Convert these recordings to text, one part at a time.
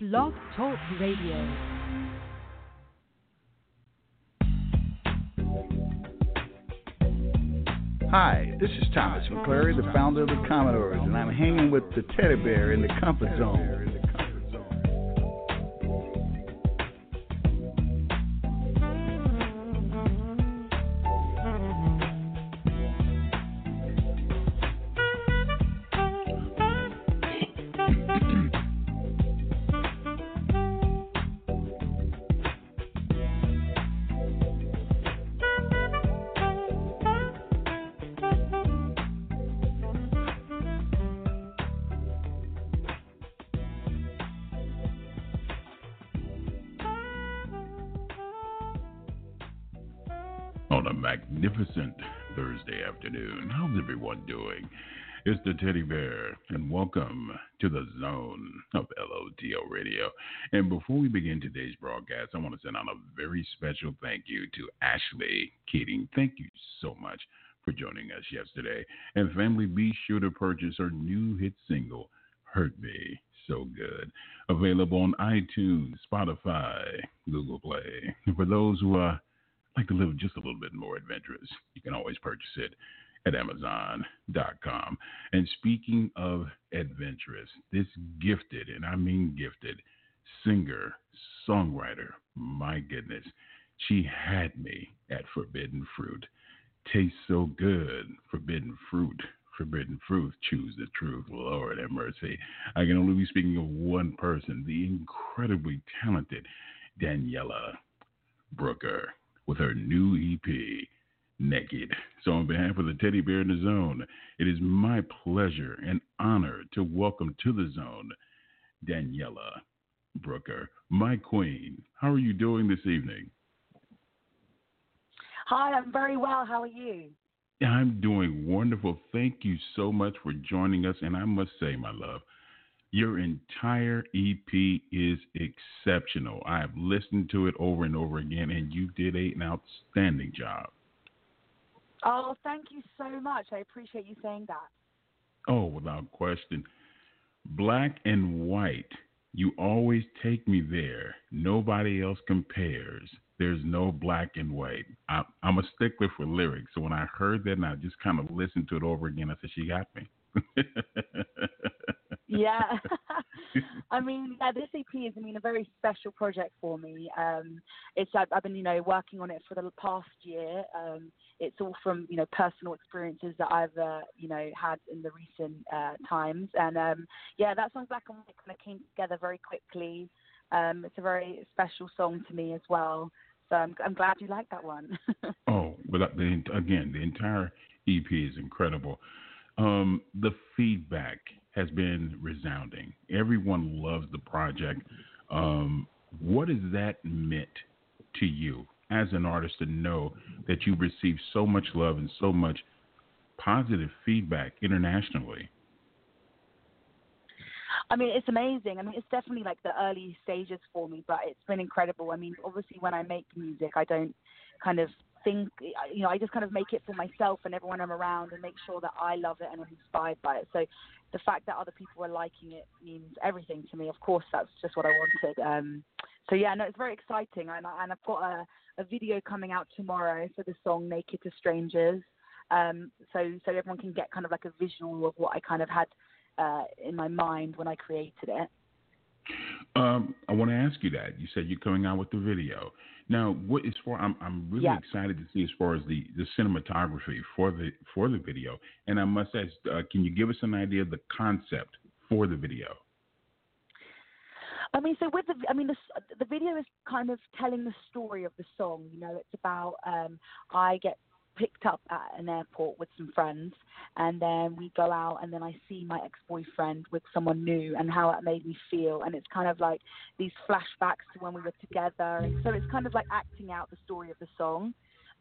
Blog Talk Radio. Hi, this is Thomas McClary, the founder of the Commodores, and I'm hanging with the teddy bear in the comfort zone. It's the Teddy Bear, and welcome to the zone of LOTL Radio. And before we begin today's broadcast, I want to send out a very special thank you to Ashley Keating. Thank you so much for joining us yesterday. And family, be sure to purchase her new hit single, Hurt Me So Good. Available on iTunes, Spotify, Google Play. For those who are like to live just a little bit more adventurous, you can always purchase it at Amazon.com. And speaking of adventurous, this gifted, and I mean gifted, singer, songwriter, my goodness, she had me at Forbidden Fruit. Tastes so good, Forbidden Fruit. Forbidden fruit, choose the truth. Lord have mercy. I can only be speaking of one person, the incredibly talented Daniela Brooker with her new EP, Naked. So, on behalf of the Teddy Bear in the Zone, it is my pleasure and honor to welcome to the zone Daniela Brooker, my queen. How are you doing this evening? Hi, I'm very well. How are you? I'm doing wonderful. Thank you so much for joining us. And I must say, my love, your entire EP is exceptional. I have listened to it over and over again, and you did an outstanding job. Oh, thank you so much. I appreciate you saying that. Oh, without question. Black and white, you always take me there. Nobody else compares. There's no black and white. I, am a stickler for lyrics. So when I heard that and I just kind of listened to it over again, I said, she got me. Yeah. I mean, yeah, this EP is, I mean, a very special project for me. Um, it's I've, I've, been, you know, working on it for the past year. Um, it's all from, you know, personal experiences that I've, uh, you know, had in the recent uh, times. And um, yeah, that song Black and White kind of came together very quickly. Um, it's a very special song to me as well. So I'm, I'm glad you like that one. oh, but the, again, the entire EP is incredible. Um, the feedback has been resounding. Everyone loves the project. Um, what has that meant to you as an artist to know that you've received so much love and so much positive feedback internationally? I mean, it's amazing. I mean, it's definitely like the early stages for me, but it's been incredible. I mean, obviously, when I make music, I don't kind of think, you know, I just kind of make it for myself and everyone I'm around and make sure that I love it and I'm inspired by it. So the fact that other people are liking it means everything to me. Of course, that's just what I wanted. Um, so yeah, no, it's very exciting, and, and I've got a, a video coming out tomorrow for the song "Naked to Strangers." Um, so so everyone can get kind of like a visual of what I kind of had uh, in my mind when I created it. Um, I want to ask you that. You said you're coming out with the video. Now, what is for? I'm I'm really yeah. excited to see as far as the, the cinematography for the for the video. And I must ask, uh, can you give us an idea of the concept for the video? I mean, so with the, I mean, the the video is kind of telling the story of the song. You know, it's about um, I get picked up at an airport with some friends, and then we go out, and then I see my ex boyfriend with someone new, and how it made me feel. And it's kind of like these flashbacks to when we were together, and so it's kind of like acting out the story of the song.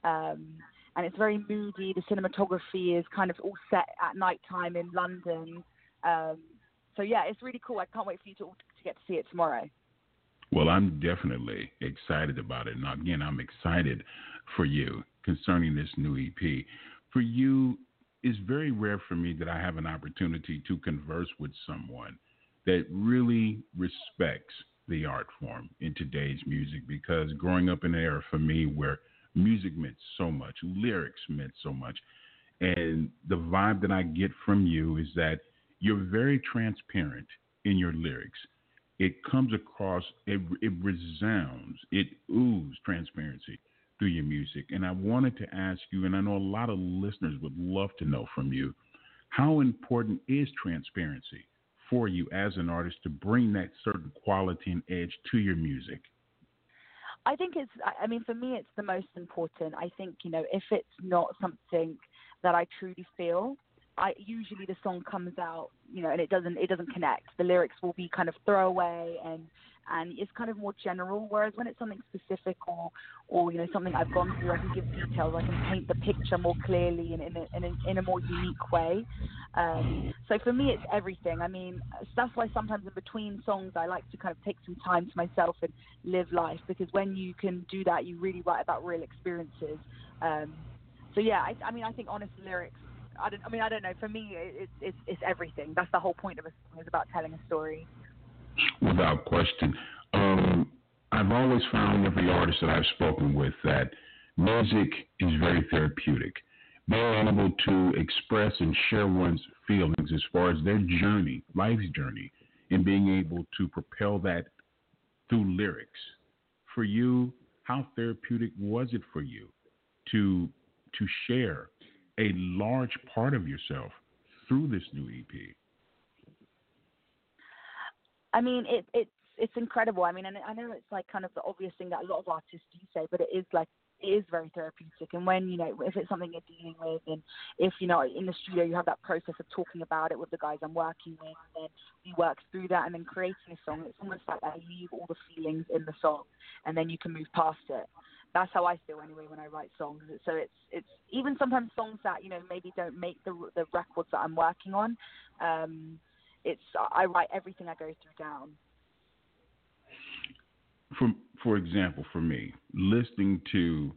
Um, and it's very moody. The cinematography is kind of all set at night time in London. Um, so yeah, it's really cool. I can't wait for you to, to get to see it tomorrow. Well, I'm definitely excited about it. And again, I'm excited for you concerning this new EP. For you, it's very rare for me that I have an opportunity to converse with someone that really respects the art form in today's music because growing up in an era for me where music meant so much, lyrics meant so much, and the vibe that I get from you is that you're very transparent in your lyrics. It comes across, it, it resounds, it oozes transparency through your music. And I wanted to ask you, and I know a lot of listeners would love to know from you, how important is transparency for you as an artist to bring that certain quality and edge to your music? I think it's, I mean, for me, it's the most important. I think, you know, if it's not something that I truly feel, I usually the song comes out, you know, and it doesn't it doesn't connect. The lyrics will be kind of throwaway and and it's kind of more general. Whereas when it's something specific or or you know something I've gone through, I can give details. I can paint the picture more clearly and in a, in a, in a more unique way. Um, so for me, it's everything. I mean, that's why sometimes in between songs, I like to kind of take some time to myself and live life because when you can do that, you really write about real experiences. Um, so yeah, I, I mean, I think honest lyrics. I don't. I mean, I don't know. For me, it's it's it's everything. That's the whole point of a song is about telling a story. Without question. Um, I've always found every artist that I've spoken with that music is very therapeutic. Being able to express and share one's feelings as far as their journey, life's journey, and being able to propel that through lyrics. For you, how therapeutic was it for you to to share a large part of yourself through this new EP? I mean, it, it's it's incredible. I mean, and I know it's like kind of the obvious thing that a lot of artists do say, but it is like it is very therapeutic. And when you know, if it's something you're dealing with, and if you know, in the studio, you have that process of talking about it with the guys I'm working with, and then we work through that, and then creating a song. It's almost like I leave all the feelings in the song, and then you can move past it that's how I feel anyway when I write songs. So it's it's even sometimes songs that you know maybe don't make the the records that I'm working on. Um, it's I write everything I go through down. For for example, for me, listening to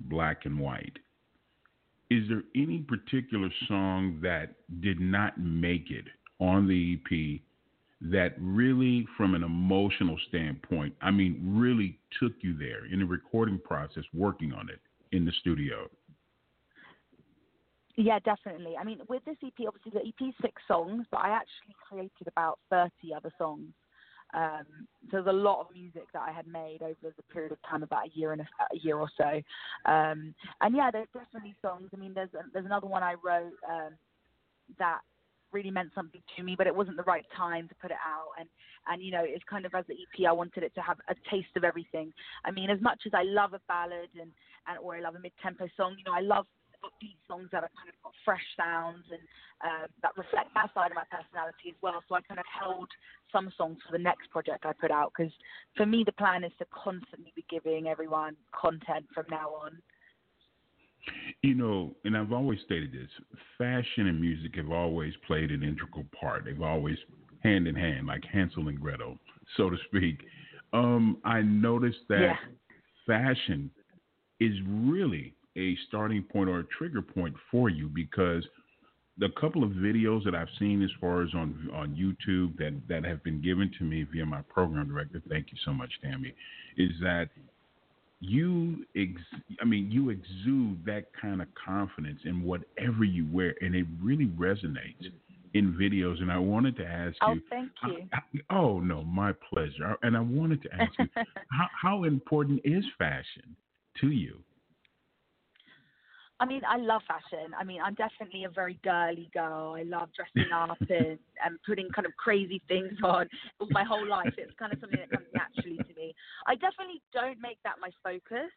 Black and White, is there any particular song that did not make it on the EP that really, from an emotional standpoint, I mean, really took you there in the recording process, working on it in the studio? Yeah, definitely. I mean, with this EP, obviously the EP six songs, but I actually created about 30 other songs. Um, so there's a lot of music that I had made over the period of time, about a year and a, a year or so. Um, and yeah, there's definitely songs. I mean, there's a, there's another one I wrote um, that really meant something to me, but it wasn't the right time to put it out. And and you know, it's kind of as the EP, I wanted it to have a taste of everything. I mean, as much as I love a ballad and and or I love a mid-tempo song, you know, I love upbeat songs that are kind of got fresh sounds and um, that reflect that side of my personality as well. So I kind of held some songs for the next project I put out because for me the plan is to constantly be giving everyone content from now on. You know, and I've always stated this fashion and music have always played an integral part. They've always hand in hand, like Hansel and Gretel, so to speak. Um, I noticed that yeah. fashion is really a starting point or a trigger point for you because the couple of videos that I've seen as far as on on YouTube that that have been given to me via my program director, thank you so much, Tammy, is that you ex- I mean you exude that kind of confidence in whatever you wear and it really resonates in videos and I wanted to ask you. oh, you thank you. How, oh no, my pleasure. And I wanted to ask you how, how important is fashion to you? I mean, I love fashion. I mean, I'm definitely a very girly girl. I love dressing up and, and putting kind of crazy things on my whole life. It's kind of something that comes naturally to me. I definitely don't make that my focus.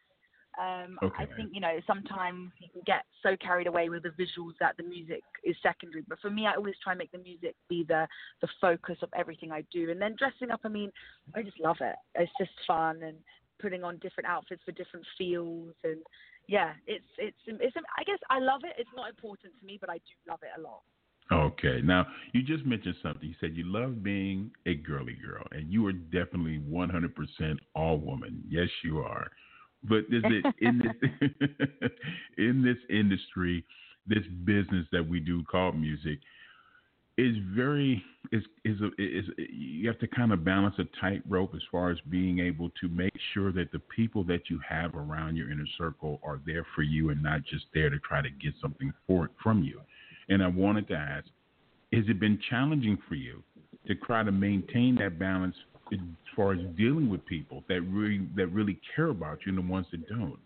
Um, okay. I think, you know, sometimes you can get so carried away with the visuals that the music is secondary. But for me, I always try and make the music be the, the focus of everything I do. And then dressing up, I mean, I just love it. It's just fun and putting on different outfits for different feels and yeah, it's, it's it's I guess I love it. It's not important to me, but I do love it a lot. Okay. Now, you just mentioned something. You said you love being a girly girl, and you are definitely 100% all woman. Yes, you are. But is it in this in this industry, this business that we do called music? Is very is is is you have to kind of balance a tightrope as far as being able to make sure that the people that you have around your inner circle are there for you and not just there to try to get something for from you. And I wanted to ask, has it been challenging for you to try to maintain that balance as far as dealing with people that really that really care about you and the ones that don't?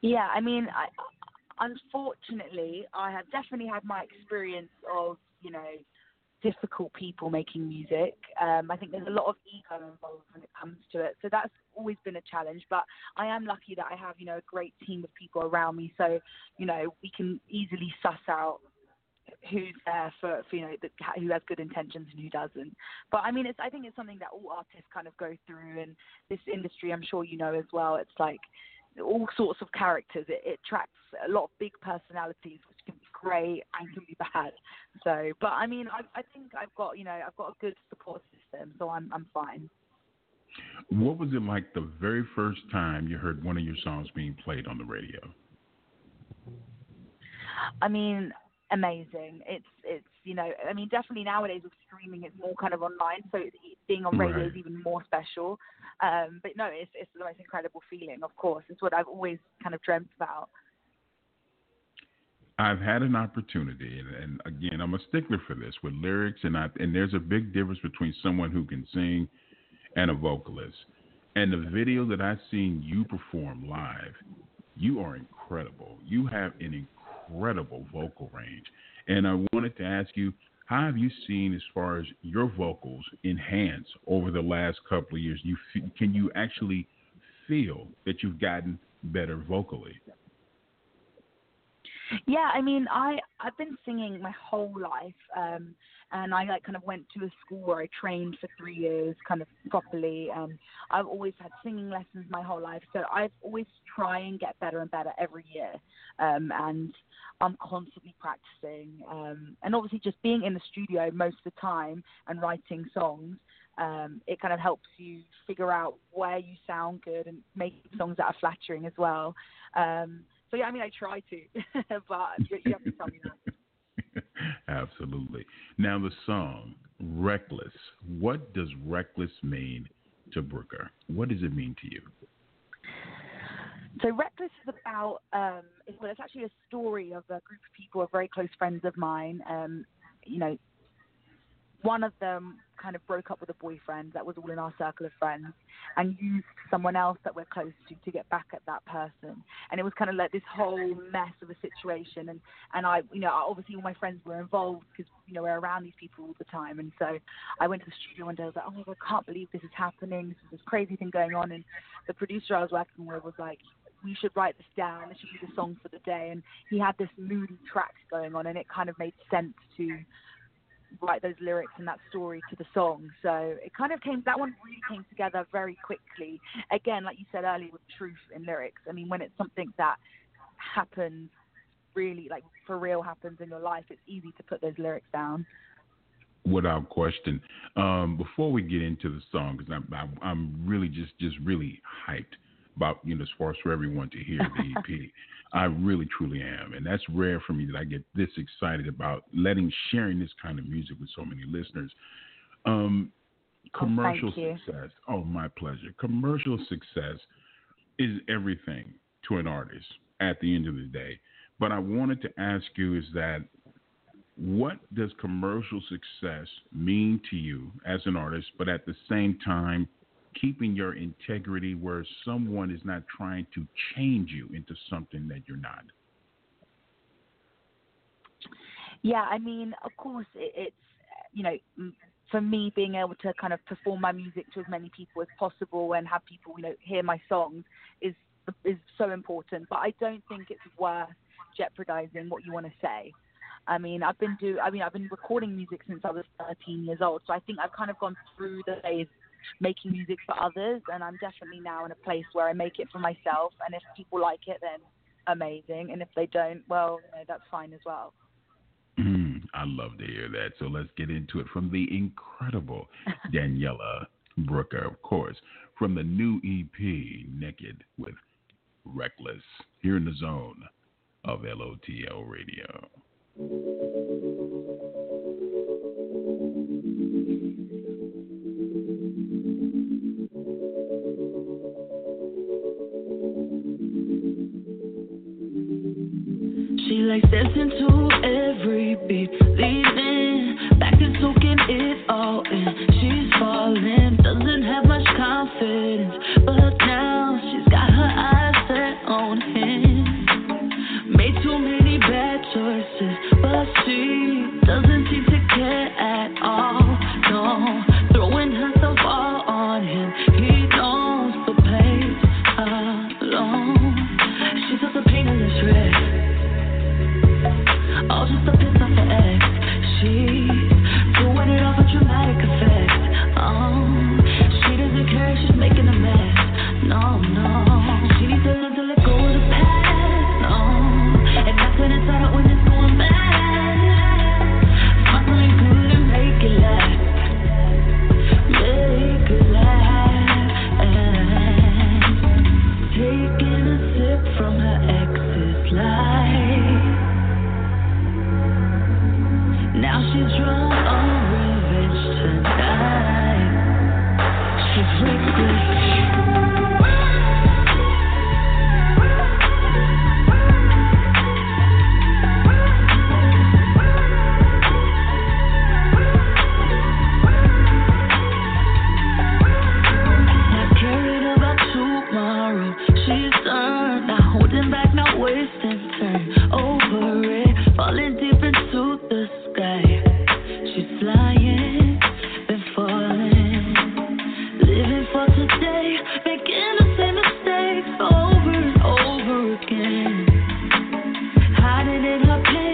Yeah, I mean, I, unfortunately, I have definitely had my experience of, you know, difficult people making music. Um, I think there's a lot of ego involved when it comes to it. So that's always been a challenge. But I am lucky that I have, you know, a great team of people around me. So, you know, we can easily suss out who's there for, for you know, the, who has good intentions and who doesn't. But I mean, it's I think it's something that all artists kind of go through. And this industry, I'm sure you know as well. It's like all sorts of characters. It, it attracts a lot of big personalities, which can be great and can be bad. So, but I mean, I, I think I've got you know I've got a good support system, so I'm I'm fine. What was it like the very first time you heard one of your songs being played on the radio? I mean, amazing. It's it's you know I mean definitely nowadays with streaming it's more kind of online, so being on radio right. is even more special. Um, but no, it's it's the most incredible feeling. Of course, it's what I've always kind of dreamt about. I've had an opportunity, and, and again, I'm a stickler for this with lyrics, and I and there's a big difference between someone who can sing and a vocalist. And the video that I've seen you perform live, you are incredible. You have an incredible vocal range. And I wanted to ask you, how have you seen as far as your vocals enhance over the last couple of years? You can you actually feel that you've gotten better vocally? Yeah, I mean, I I've been singing my whole life, um, and I like kind of went to a school where I trained for three years, kind of properly. Um, I've always had singing lessons my whole life, so I've always try and get better and better every year, um, and I'm constantly practicing. Um, and obviously, just being in the studio most of the time and writing songs, um, it kind of helps you figure out where you sound good and make songs that are flattering as well. Um, so yeah, I mean, I try to, but you, have to tell me that. Absolutely. Now the song "Reckless." What does "reckless" mean to Brooker? What does it mean to you? So Reckless is about um, well, it's actually a story of a group of people, very close friends of mine. Um, you know, one of them kind of broke up with a boyfriend that was all in our circle of friends and used someone else that we're close to to get back at that person. And it was kind of like this whole mess of a situation. And, and I, you know, obviously all my friends were involved because, you know, we're around these people all the time. And so I went to the studio one day, I was like, oh my God, I can't believe this is happening. This is this crazy thing going on. And the producer I was working with was like, we should write this down. This should be the song for the day. And he had this moody track going on, and it kind of made sense to write those lyrics and that story to the song. So it kind of came, that one really came together very quickly. Again, like you said earlier, with truth in lyrics. I mean, when it's something that happens, really, like for real happens in your life, it's easy to put those lyrics down. Without question. Um, before we get into the song, because I'm, I'm, I'm really just, just really hyped about you know as far as for everyone to hear the EP. I really truly am, and that's rare for me that I get this excited about letting sharing this kind of music with so many listeners. Um, oh, commercial oh, success. Oh, my pleasure. Commercial success is everything to an artist at the end of the day. But I wanted to ask you is that what does commercial success mean to you as an artist, but at the same time, keeping your integrity where someone is not trying to change you into something that you're not? Yeah, I mean, of course, it's, you know, for me being able to kind of perform my music to as many people as possible and have people, you know, hear my songs is is so important. But I don't think it's worth jeopardizing what you want to say. I mean, I've been do. I mean, I've been recording music since I was 13 years old, so I think I've kind of gone through the phase making music for others, and I'm definitely now in a place where I make it for myself. And if people like it, then amazing, and if they don't, well, you know, that's fine as well. Mm, I love to hear that. So let's get into it from the incredible Daniela Brooker, of course, from the new EP Naked with Reckless here in the zone of LOTL Radio. Like dancing to Hiding in her pain,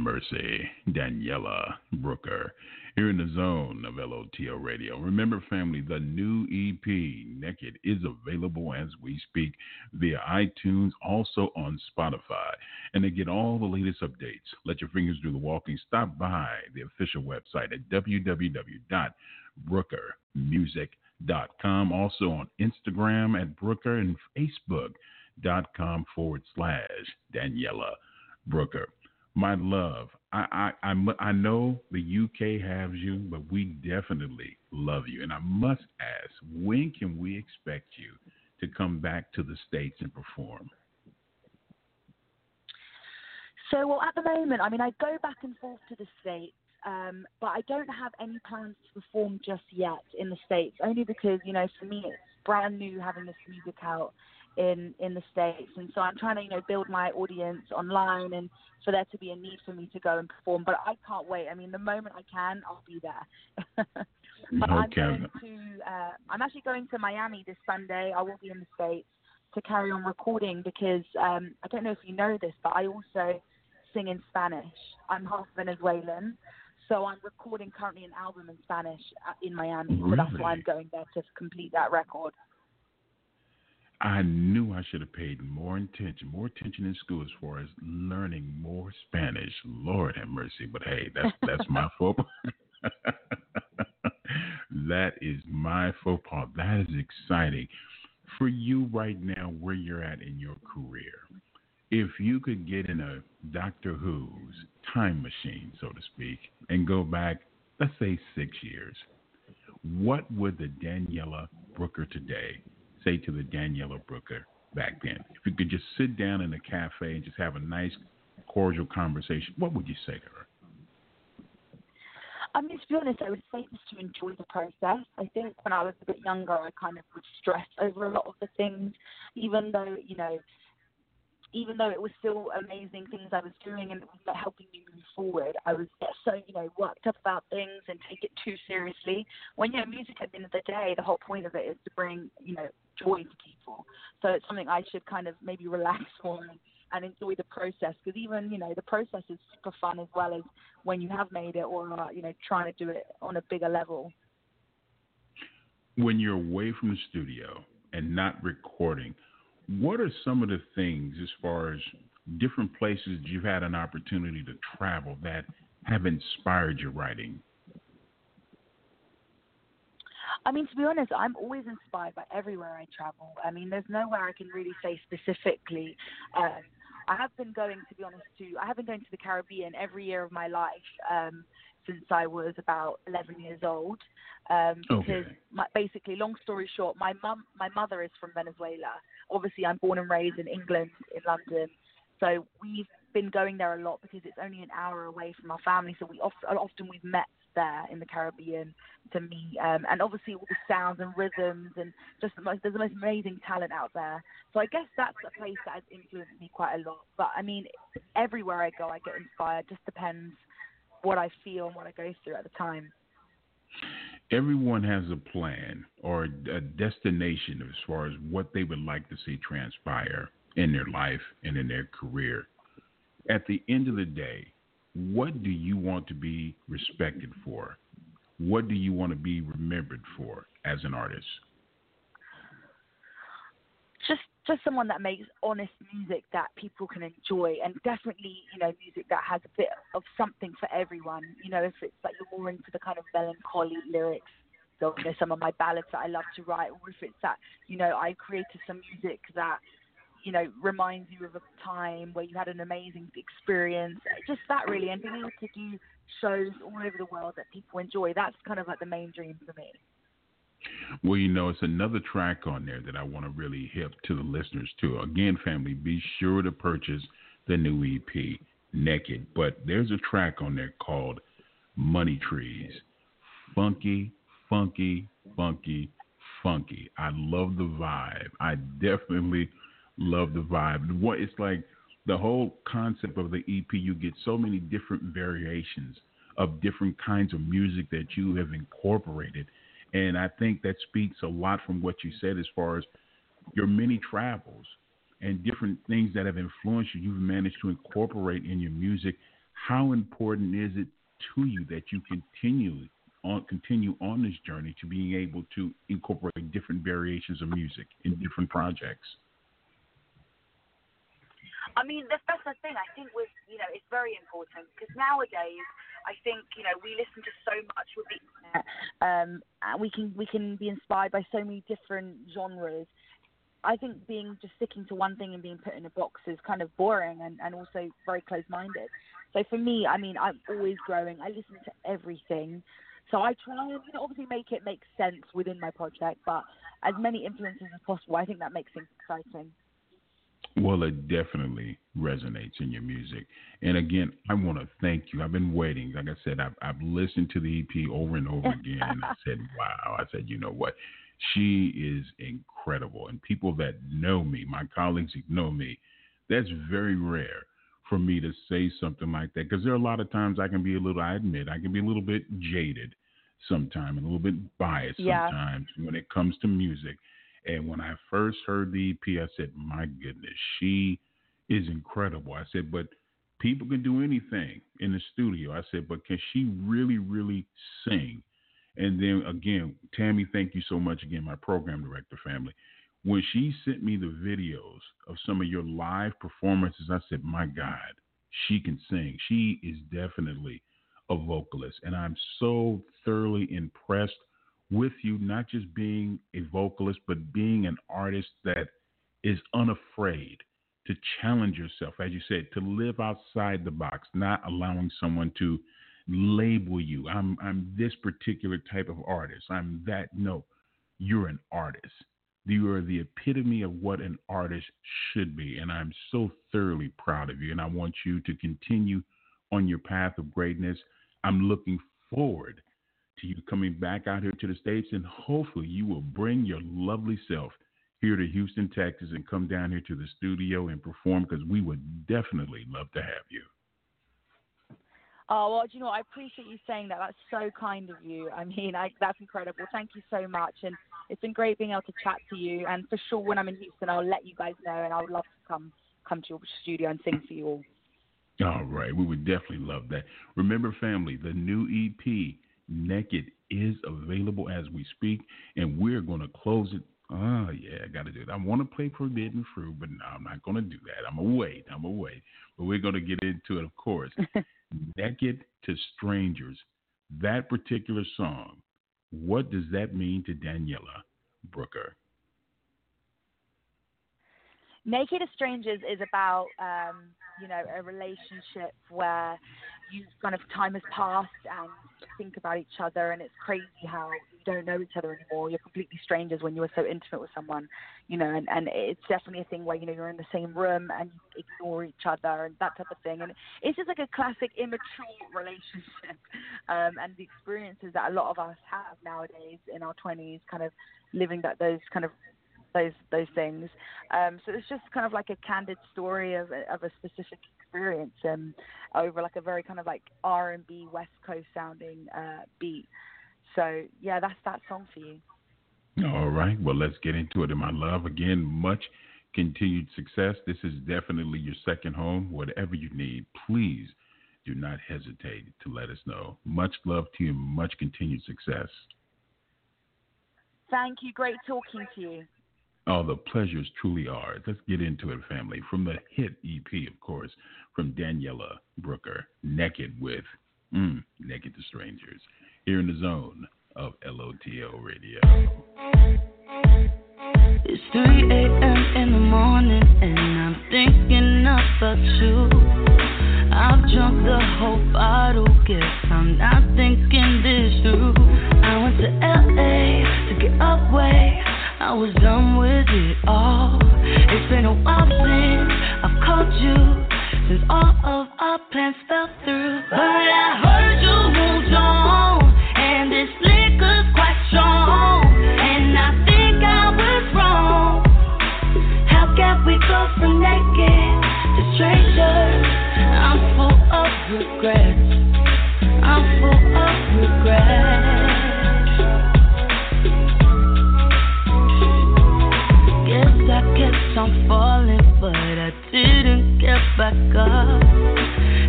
mercy. Daniela Brooker here in the zone of LOTL Radio. Remember, family, the new EP, Naked, is available as we speak via iTunes, also on Spotify. And to get all the latest updates, let your fingers do the walking. Stop by the official website at www.brookermusic.com. Also on Instagram at Brooker and Facebook.com forward slash Daniela Brooker my love. I, I I know the UK has you, but we definitely love you. And I must ask, when can we expect you to come back to the states and perform? So, well, at the moment, I mean, I go back and forth to the States Um, but I don't have any plans to perform just yet in the States, only because, you know, for me it's brand new having this music out in in the States and so I'm trying to, you know, build my audience online and for there to be a need for me to go and perform. But I can't wait. I mean the moment I can I'll be there. but Okay. I'm going to uh, I'm actually going to Miami this Sunday. I will be in the States to carry on recording because um, I don't know if you know this, but I also sing in Spanish. I'm half Venezuelan, so I'm recording currently an album in Spanish uh, in Miami. So that's why I'm going there to complete that record. I knew I should have paid more attention, more attention in school as far as learning more Spanish. Lord have mercy, but hey, that's that's my fault. that is my faux pas. That is exciting for you right now, where you're at in your career. If you could get in a Doctor Who's time machine, so to speak, and go back, let's say six years, what would the Daniela Brooker today say to the Daniela Brooker back then? If you could just sit down in a cafe and just have a nice, cordial conversation, what would you say to her? I mean, to be honest, I would say just to enjoy the process. I think when I was a bit younger, I kind of would stress over a lot of the things, even though, you know, even though it was still amazing things I was doing and it was helping me move forward, I was so, you know, worked up about things and take it too seriously. When, you know, music at the end of the day, the whole point of it is to bring, you know, joy to people. So it's something I should kind of maybe relax on and, enjoy the process because even, you know, the process is super fun as well as when you have made it or, uh, you know, trying to do it on a bigger level. When you're away from the studio and not recording, what are some of the things as far as different places you've had an opportunity to travel that have inspired your writing? I mean, to be honest, I'm always inspired by everywhere I travel. I mean, there's nowhere I can really say specifically. Um, I have been going, to be honest, to I have been going to the Caribbean every year of my life um, since I was about 11 years old. Um, because Okay. my, basically, long story short, my mum, my mother is from Venezuela. Obviously, I'm born and raised in England, in London. So we've been going there a lot because it's only an hour away from our family. So we often, often we've met there in the Caribbean to meet, um, and obviously all the sounds and rhythms and just the most, there's the most amazing talent out there. So I guess that's a place that has influenced me quite a lot. But I mean, everywhere I go, I get inspired. Just depends what I feel and what I go through at the time. Everyone has a plan or a destination as far as what they would like to see transpire in their life and in their career. At the end of the day, what do you want to be respected for? What do you want to be remembered for as an artist? Just someone that makes honest music that people can enjoy and definitely you know music that has a bit of something for everyone you know if it's like you're more into the kind of melancholy lyrics so you know some of my ballads that i love to write or if it's that you know i created some music that you know reminds you of a time where you had an amazing experience just that really and being able to do shows all over the world that people enjoy that's kind of like the main dream for me Well, you know, it's another track on there that I want to really hip to the listeners too. Again, family, be sure to purchase the new EP, Naked. But there's a track on there called Money Trees. Funky, funky, funky, funky. I love the vibe. I definitely love the vibe. What it's like the whole concept of the EP, you get so many different variations of different kinds of music that you have incorporated. And I think that speaks a lot from what you said as far as your many travels and different things that have influenced you, you've managed to incorporate in your music. How important is it to you that you continue on continue on this journey to being able to incorporate different variations of music in different projects? I mean, that's, the thing. I think with you know, it's very important because nowadays, I think you know, we listen to so much with the internet, um, and we can we can be inspired by so many different genres. I think being just sticking to one thing and being put in a box is kind of boring and, and also very close minded. So for me, I mean, I'm always growing. I listen to everything. So I try and you know, obviously make it make sense within my project, but as many influences as possible. I think that makes things exciting. Well, it definitely resonates in your music. And again, I want to thank you. I've been waiting. Like I said, I've, I've listened to the EP over and over again. and I said, wow. I said, you know what? She is incredible. And people that know me, my colleagues who know me, that's very rare for me to say something like that. Because there are a lot of times I can be a little, I admit, I can be a little bit jaded sometimes and a little bit biased yeah. sometimes when it comes to music. And when I first heard the EP, I said, my goodness, she is incredible. I said, but people can do anything in the studio. I said, but can she really, really sing? And then again, Tammy, thank you so much again, my program director family. When she sent me the videos of some of your live performances, I said, my God, she can sing. She is definitely a vocalist. And I'm so thoroughly impressed with you, not just being a vocalist, but being an artist that is unafraid to challenge yourself, as you said, to live outside the box, not allowing someone to label you. I'm I'm this particular type of artist. I'm that. No, you're an artist. You are the epitome of what an artist should be, and I'm so thoroughly proud of you. And I want you to continue on your path of greatness. I'm looking forward to you coming back out here to the States, and hopefully you will bring your lovely self here to Houston, Texas, and come down here to the studio and perform because we would definitely love to have you. Oh well, you know, I appreciate you saying that. That's so kind of you. I mean, I, that's incredible. Thank you so much, and it's been great being able to chat to you. And for sure, when I'm in Houston, I'll let you guys know, and I would love to come come to your studio and sing for you all. All right, we would definitely love that. Remember, family, the new EP Naked is available as we speak, and we're going to close it. Oh, yeah, I got to do it. I want to play Forbidden Fruit, but no, I'm not going to do that. I'm going to wait. I'm going to wait. But we're going to get into it, of course. Naked to Strangers, that particular song, what does that mean to Daniela Brooker? Naked to Strangers is about, um, you know, a relationship where you kind of time has passed and think about each other, and it's crazy how you don't know each other anymore. You're completely strangers when you were so intimate with someone, you know, and, and it's definitely a thing where, you know, you're in the same room and you ignore each other and that type of thing. And it's just like a classic immature relationship. Um, and the experiences that a lot of us have nowadays in our 20s, kind of living that those kind of those those things. Um, so it's just kind of like a candid story of a, of a specific experience um, over like a very kind of like R and B West Coast sounding uh, beat. So yeah, that's that song for you. All right. Well, let's get into it. And my love, again, much continued success. This is definitely your second home. Whatever you need, please do not hesitate to let us know. Much love to you. Much continued success. Thank you. Great talking to you. Oh, the pleasures truly are. Let's get into it, family. From the hit EP, of course, from Daniela Brooker, Naked with mm, Naked to Strangers, here in the zone of LOTL Radio. It's 3 a.m. in the morning, and I'm thinking about you. I've drunk the whole bottle, guess I'm not thinking this through. I went to LA to get away. I was done with it all. It's been a while since I've called you, since all of our plans fell through. But I heard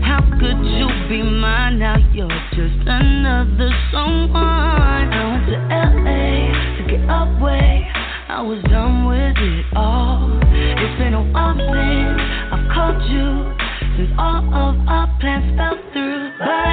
How could you be mine now? You're just another someone. I went to LA to get away. I was done with it all. It's been a while since I've called you, since all of our plans fell through. But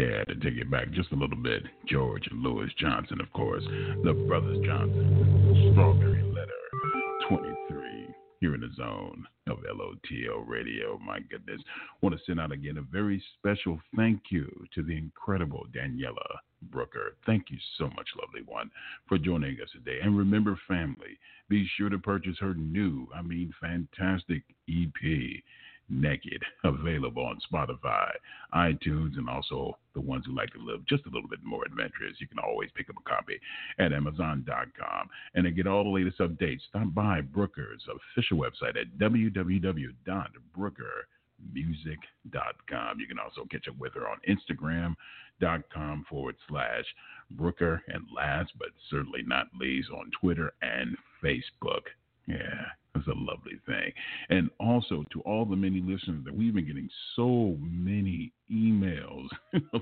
Yeah, to take it back just a little bit, George and Louis Johnson, of course, the Brothers Johnson, Strawberry Letter, 23, here in the zone of LOTL Radio. My goodness. Want to send out again a very special thank you to the incredible Daniela Brooker. Thank you so much, lovely one, for joining us today. And remember, family, be sure to purchase her new, I mean, fantastic EP. Naked, available on Spotify, iTunes, and also the ones who like to live just a little bit more adventurous. You can always pick up a copy at Amazon.com. And to get all the latest updates, stop by Brooker's official website at www.brookermusic.com. You can also catch up with her on Instagram.com forward slash Brooker. And last but certainly not least, on Twitter and Facebook. Yeah, that's a lovely thing. And also to all the many listeners that we've been getting so many emails.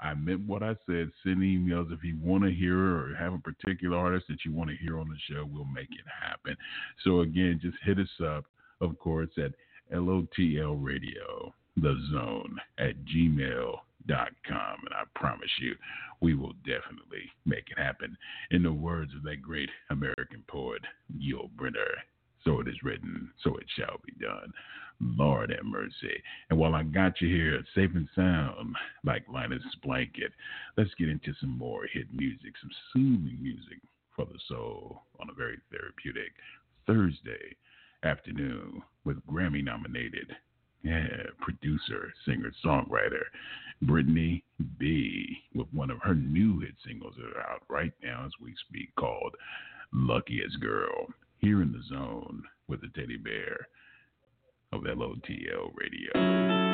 I meant what I said. Send emails if you want to hear or have a particular artist that you want to hear on the show. We'll make it happen. So again, just hit us up, of course, at LOTL Radio, the zone at gmail com, and I promise you, we will definitely make it happen. In the words of that great American poet, Yul Brynner, so it is written, so it shall be done. Lord have mercy. And while I got you here, safe and sound, like Linus Blanket, let's get into some more hit music, some soothing music for the soul on a very therapeutic Thursday afternoon with Grammy nominated yeah, producer, singer, songwriter, Brittany B, with one of her new hit singles that are out right now as we speak called Luckiest Girl, here in the zone with the teddy bear of LOTL Radio.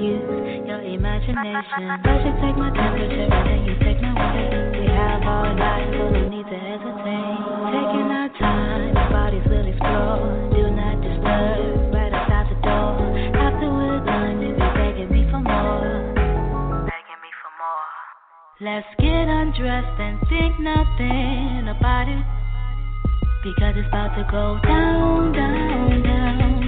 use your imagination. I you take my temperature, but then you take my weight. We have all night, so no need to hesitate. Taking our time, our bodies will explore. Do not disturb, right outside the door. After we're done, you'll be begging me for more. Begging me for more. Let's get undressed and think nothing about it. Because it's about to go down, down, down.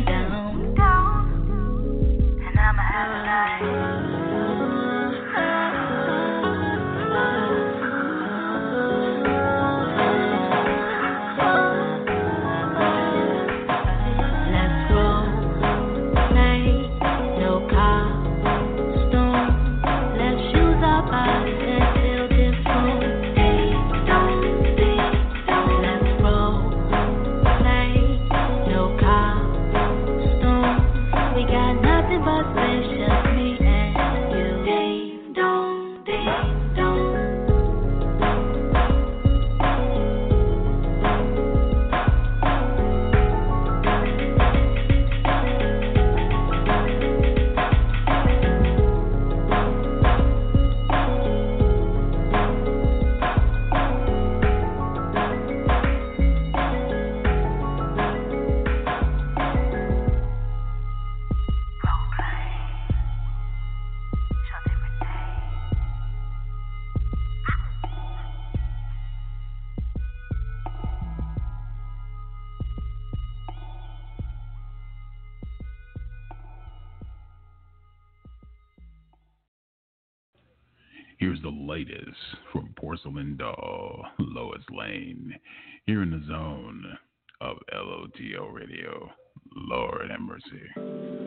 Here's the latest from Porcelain Doll, Lois Lane, here in the zone of LOTL Radio. Lord have mercy.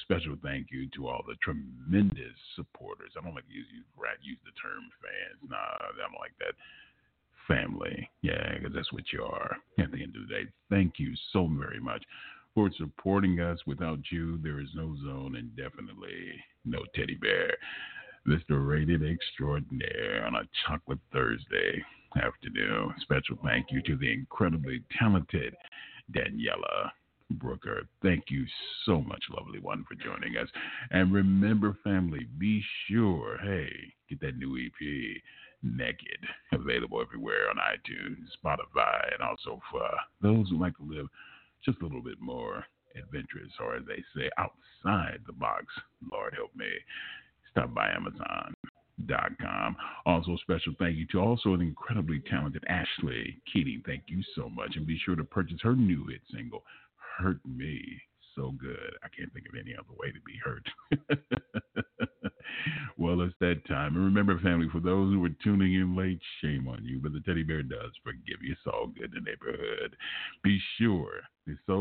Special thank you to all the tremendous supporters. I don't like to use, use the term fans. Nah, I don't like that. Family. Yeah, because that's what you are at the end of the day. Thank you so very much for supporting us. Without you, there is no zone and definitely no teddy bear. Mr. Rated Extraordinaire on a Chocolate Thursday afternoon. Special thank you to the incredibly talented Daniela Brooker. Thank you so much, lovely one, for joining us. And remember, family, be sure, hey, get that new EP, Naked, available everywhere on iTunes, Spotify, and also for those who like to live just a little bit more adventurous, or as they say, outside the box. Lord help me. Stop by Amazon.com. Also, a special thank you to also an incredibly talented Ashley Keating. Thank you so much. And be sure to purchase her new hit single, hurt me so good. I can't think of any other way to be hurt. well, it's that time. And remember, family, for those who are tuning in late, shame on you, but the teddy bear does forgive you. It's all good in the neighborhood. Be sure. So,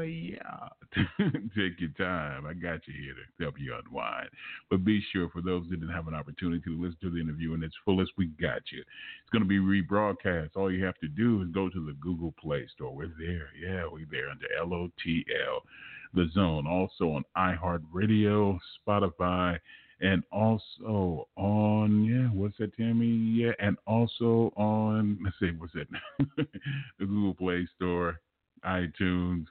yeah, Take your time. I got you here to help you unwind. But be sure, for those that didn't have an opportunity to listen to the interview in its fullest, we got you. It's going to be rebroadcast. All you have to do is go to the Google Play Store. We're there. Yeah, we're there under LOTL, The Zone. Also on iHeartRadio, Spotify, and also on yeah, what's that, Tammy? Yeah, and also on let's see, what's it? the Google Play Store, iTunes,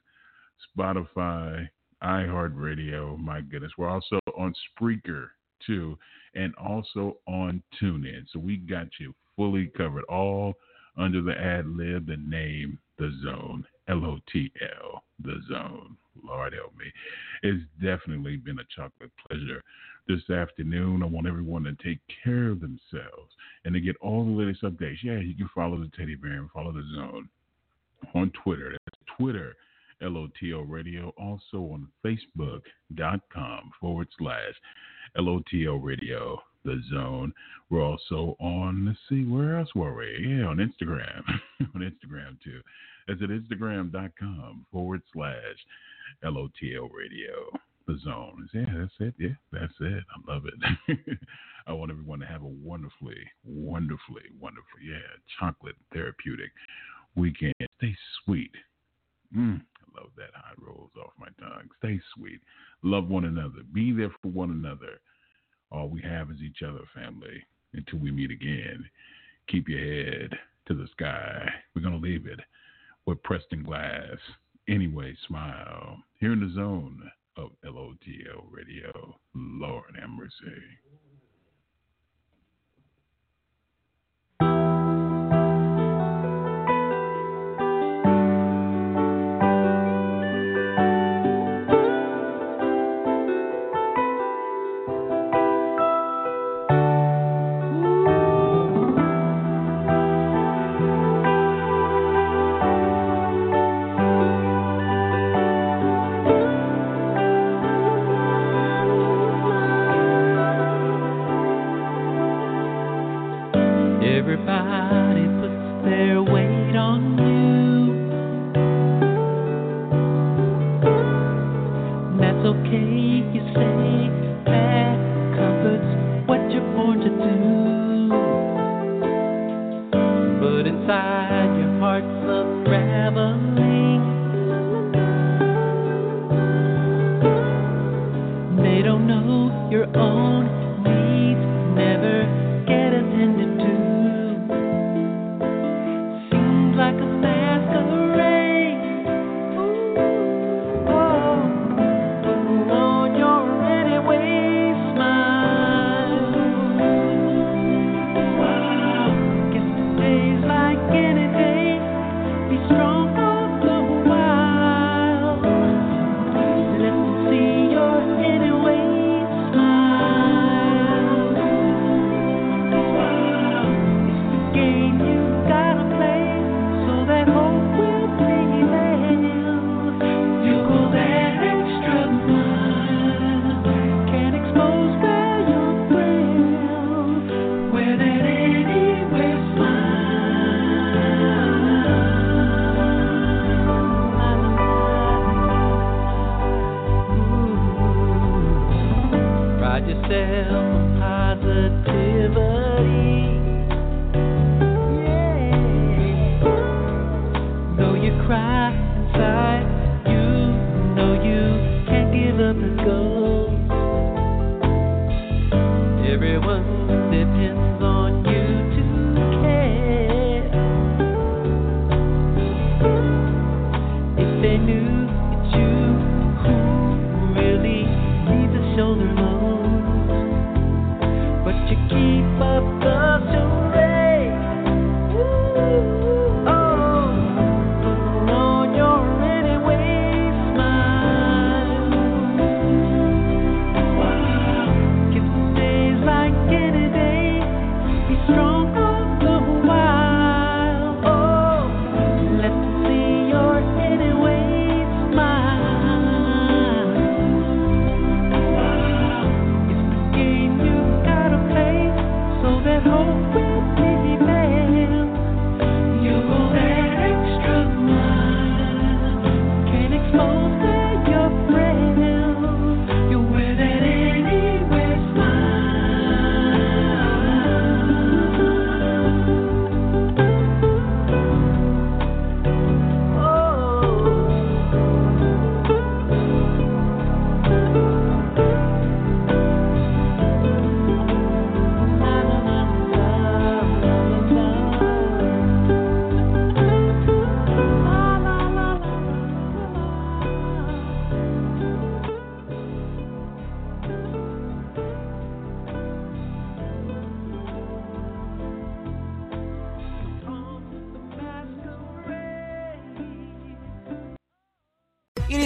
Spotify, iHeartRadio. My goodness, we're also on Spreaker too, and also on TuneIn. So we got you fully covered, all under the ad lib, the name, the zone, L O T L, the zone. Lord help me. It's definitely been a chocolate pleasure this afternoon. I want everyone to take care of themselves and to get all the latest updates. Yeah, you can follow the teddy bear and follow the zone on Twitter. That's Twitter, LOTL Radio. Also on Facebook.com forward slash LOTL Radio, the zone. We're also on, let's see, where else were we? Yeah, on Instagram. on Instagram too. That's at Instagram.com forward slash LOTL Radio the zone. Yeah, that's it. Yeah, that's it. I love it. I want everyone to have a wonderfully, wonderfully, wonderful, yeah, chocolate therapeutic weekend. Stay sweet. Mm, love that how it rolls off my tongue. Stay sweet. Love one another. Be there for one another. All we have is each other, family. Until we meet again, keep your head to the sky. We're going to leave it with Preston Glass. Anyway, smile. Here in the zone of LOTL Radio. Lord have mercy.